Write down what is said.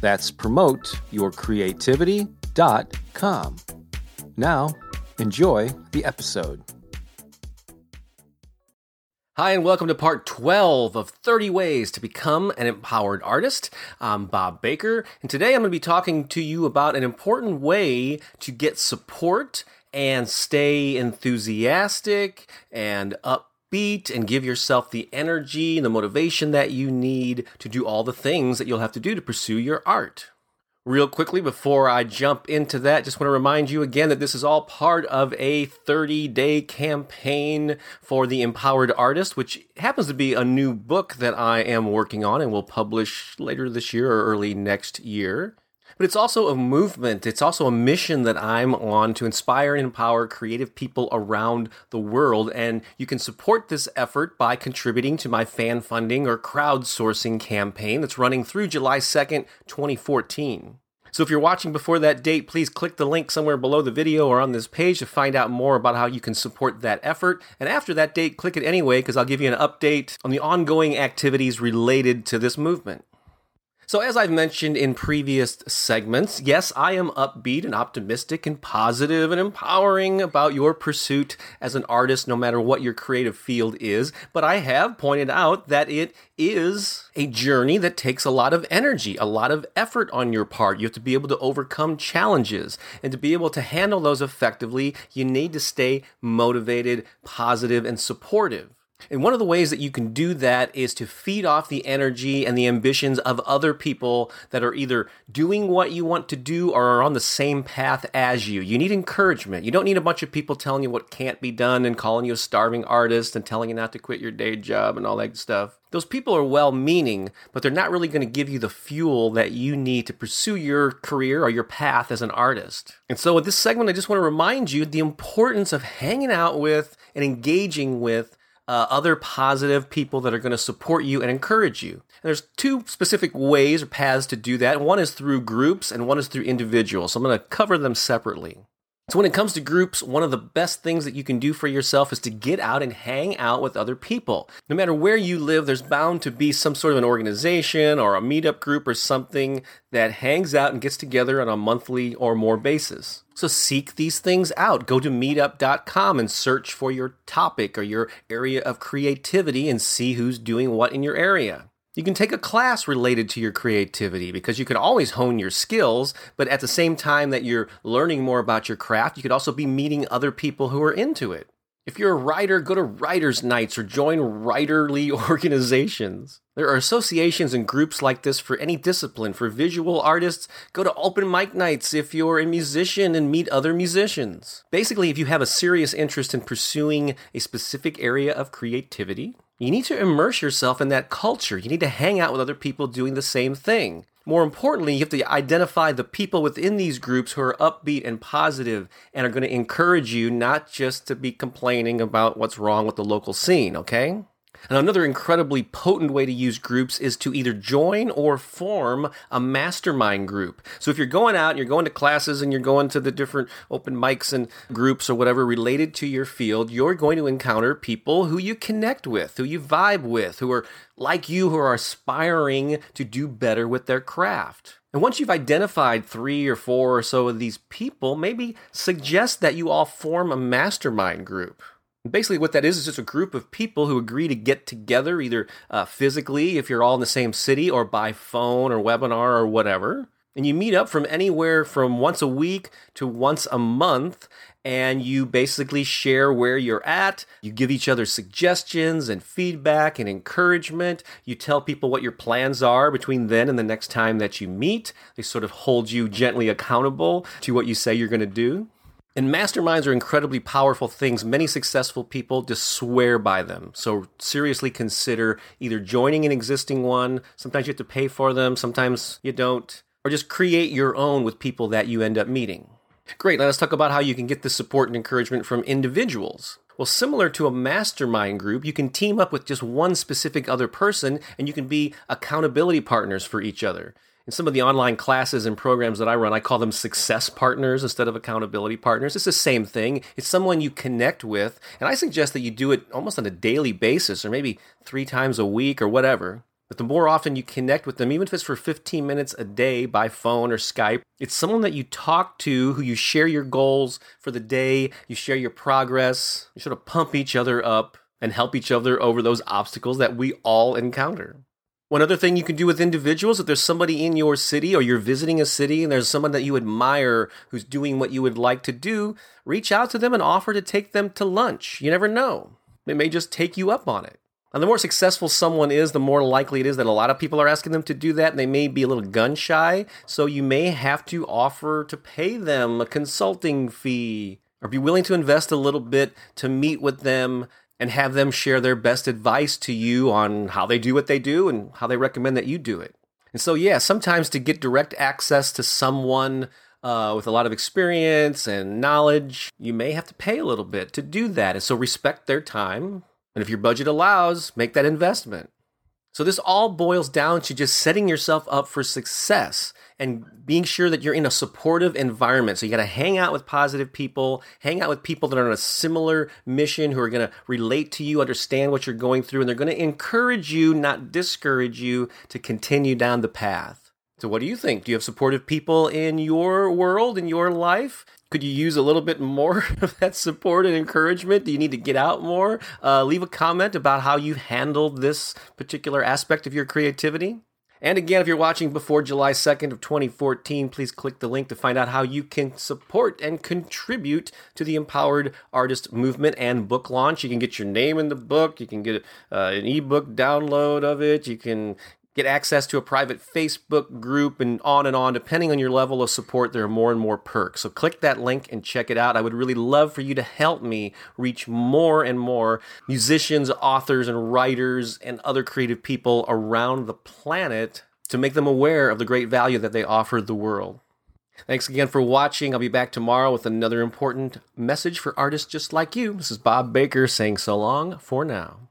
That's promoteyourcreativity.com. Now, enjoy the episode. Hi, and welcome to part 12 of 30 Ways to Become an Empowered Artist. I'm Bob Baker, and today I'm going to be talking to you about an important way to get support and stay enthusiastic and upbeat and give yourself the energy and the motivation that you need to do all the things that you'll have to do to pursue your art. Real quickly, before I jump into that, just want to remind you again that this is all part of a 30 day campaign for the Empowered Artist, which happens to be a new book that I am working on and will publish later this year or early next year but it's also a movement. It's also a mission that I'm on to inspire and empower creative people around the world. And you can support this effort by contributing to my fan funding or crowdsourcing campaign that's running through July 2nd, 2014. So if you're watching before that date, please click the link somewhere below the video or on this page to find out more about how you can support that effort. And after that date, click it anyway because I'll give you an update on the ongoing activities related to this movement. So, as I've mentioned in previous segments, yes, I am upbeat and optimistic and positive and empowering about your pursuit as an artist, no matter what your creative field is. But I have pointed out that it is a journey that takes a lot of energy, a lot of effort on your part. You have to be able to overcome challenges. And to be able to handle those effectively, you need to stay motivated, positive, and supportive. And one of the ways that you can do that is to feed off the energy and the ambitions of other people that are either doing what you want to do or are on the same path as you. You need encouragement. You don't need a bunch of people telling you what can't be done and calling you a starving artist and telling you not to quit your day job and all that stuff. Those people are well meaning, but they're not really going to give you the fuel that you need to pursue your career or your path as an artist. And so, with this segment, I just want to remind you the importance of hanging out with and engaging with uh, other positive people that are going to support you and encourage you. And there's two specific ways or paths to do that. One is through groups and one is through individuals. So I'm going to cover them separately. So, when it comes to groups, one of the best things that you can do for yourself is to get out and hang out with other people. No matter where you live, there's bound to be some sort of an organization or a meetup group or something that hangs out and gets together on a monthly or more basis. So, seek these things out. Go to meetup.com and search for your topic or your area of creativity and see who's doing what in your area. You can take a class related to your creativity because you can always hone your skills, but at the same time that you're learning more about your craft, you could also be meeting other people who are into it. If you're a writer, go to writers' nights or join writerly organizations. There are associations and groups like this for any discipline. For visual artists, go to open mic nights if you're a musician and meet other musicians. Basically, if you have a serious interest in pursuing a specific area of creativity, you need to immerse yourself in that culture. You need to hang out with other people doing the same thing. More importantly, you have to identify the people within these groups who are upbeat and positive and are going to encourage you not just to be complaining about what's wrong with the local scene, okay? And another incredibly potent way to use groups is to either join or form a mastermind group. So if you're going out and you're going to classes and you're going to the different open mics and groups or whatever related to your field, you're going to encounter people who you connect with, who you vibe with, who are like you, who are aspiring to do better with their craft. And once you've identified three or four or so of these people, maybe suggest that you all form a mastermind group. Basically, what that is is just a group of people who agree to get together, either uh, physically, if you're all in the same city, or by phone or webinar or whatever. And you meet up from anywhere from once a week to once a month, and you basically share where you're at. You give each other suggestions and feedback and encouragement. You tell people what your plans are between then and the next time that you meet. They sort of hold you gently accountable to what you say you're going to do. And masterminds are incredibly powerful things. Many successful people just swear by them. So seriously consider either joining an existing one. Sometimes you have to pay for them, sometimes you don't. or just create your own with people that you end up meeting. Great, let us talk about how you can get this support and encouragement from individuals. Well, similar to a mastermind group, you can team up with just one specific other person and you can be accountability partners for each other. In some of the online classes and programs that I run, I call them success partners instead of accountability partners. It's the same thing. It's someone you connect with. And I suggest that you do it almost on a daily basis or maybe three times a week or whatever. But the more often you connect with them, even if it's for 15 minutes a day by phone or Skype, it's someone that you talk to who you share your goals for the day, you share your progress, you sort of pump each other up and help each other over those obstacles that we all encounter. One other thing you can do with individuals, if there's somebody in your city or you're visiting a city and there's someone that you admire who's doing what you would like to do, reach out to them and offer to take them to lunch. You never know. They may just take you up on it. And the more successful someone is, the more likely it is that a lot of people are asking them to do that, and they may be a little gun shy. So you may have to offer to pay them a consulting fee or be willing to invest a little bit to meet with them and have them share their best advice to you on how they do what they do and how they recommend that you do it. And so, yeah, sometimes to get direct access to someone uh, with a lot of experience and knowledge, you may have to pay a little bit to do that. And so, respect their time, and if your budget allows, make that investment. So, this all boils down to just setting yourself up for success and being sure that you're in a supportive environment. So, you got to hang out with positive people, hang out with people that are on a similar mission who are going to relate to you, understand what you're going through, and they're going to encourage you, not discourage you, to continue down the path. So, what do you think? Do you have supportive people in your world, in your life? Could you use a little bit more of that support and encouragement? Do you need to get out more? Uh, leave a comment about how you handled this particular aspect of your creativity. And again, if you're watching before July 2nd of 2014, please click the link to find out how you can support and contribute to the Empowered Artist Movement and book launch. You can get your name in the book. You can get uh, an ebook download of it. You can get access to a private Facebook group, and on and on. Depending on your level of support, there are more and more perks. So click that link and check it out. I would really love for you to help me reach more and more musicians, authors, and writers, and other creative people around the planet to make them aware of the great value that they offer the world. Thanks again for watching. I'll be back tomorrow with another important message for artists just like you. This is Bob Baker saying so long for now.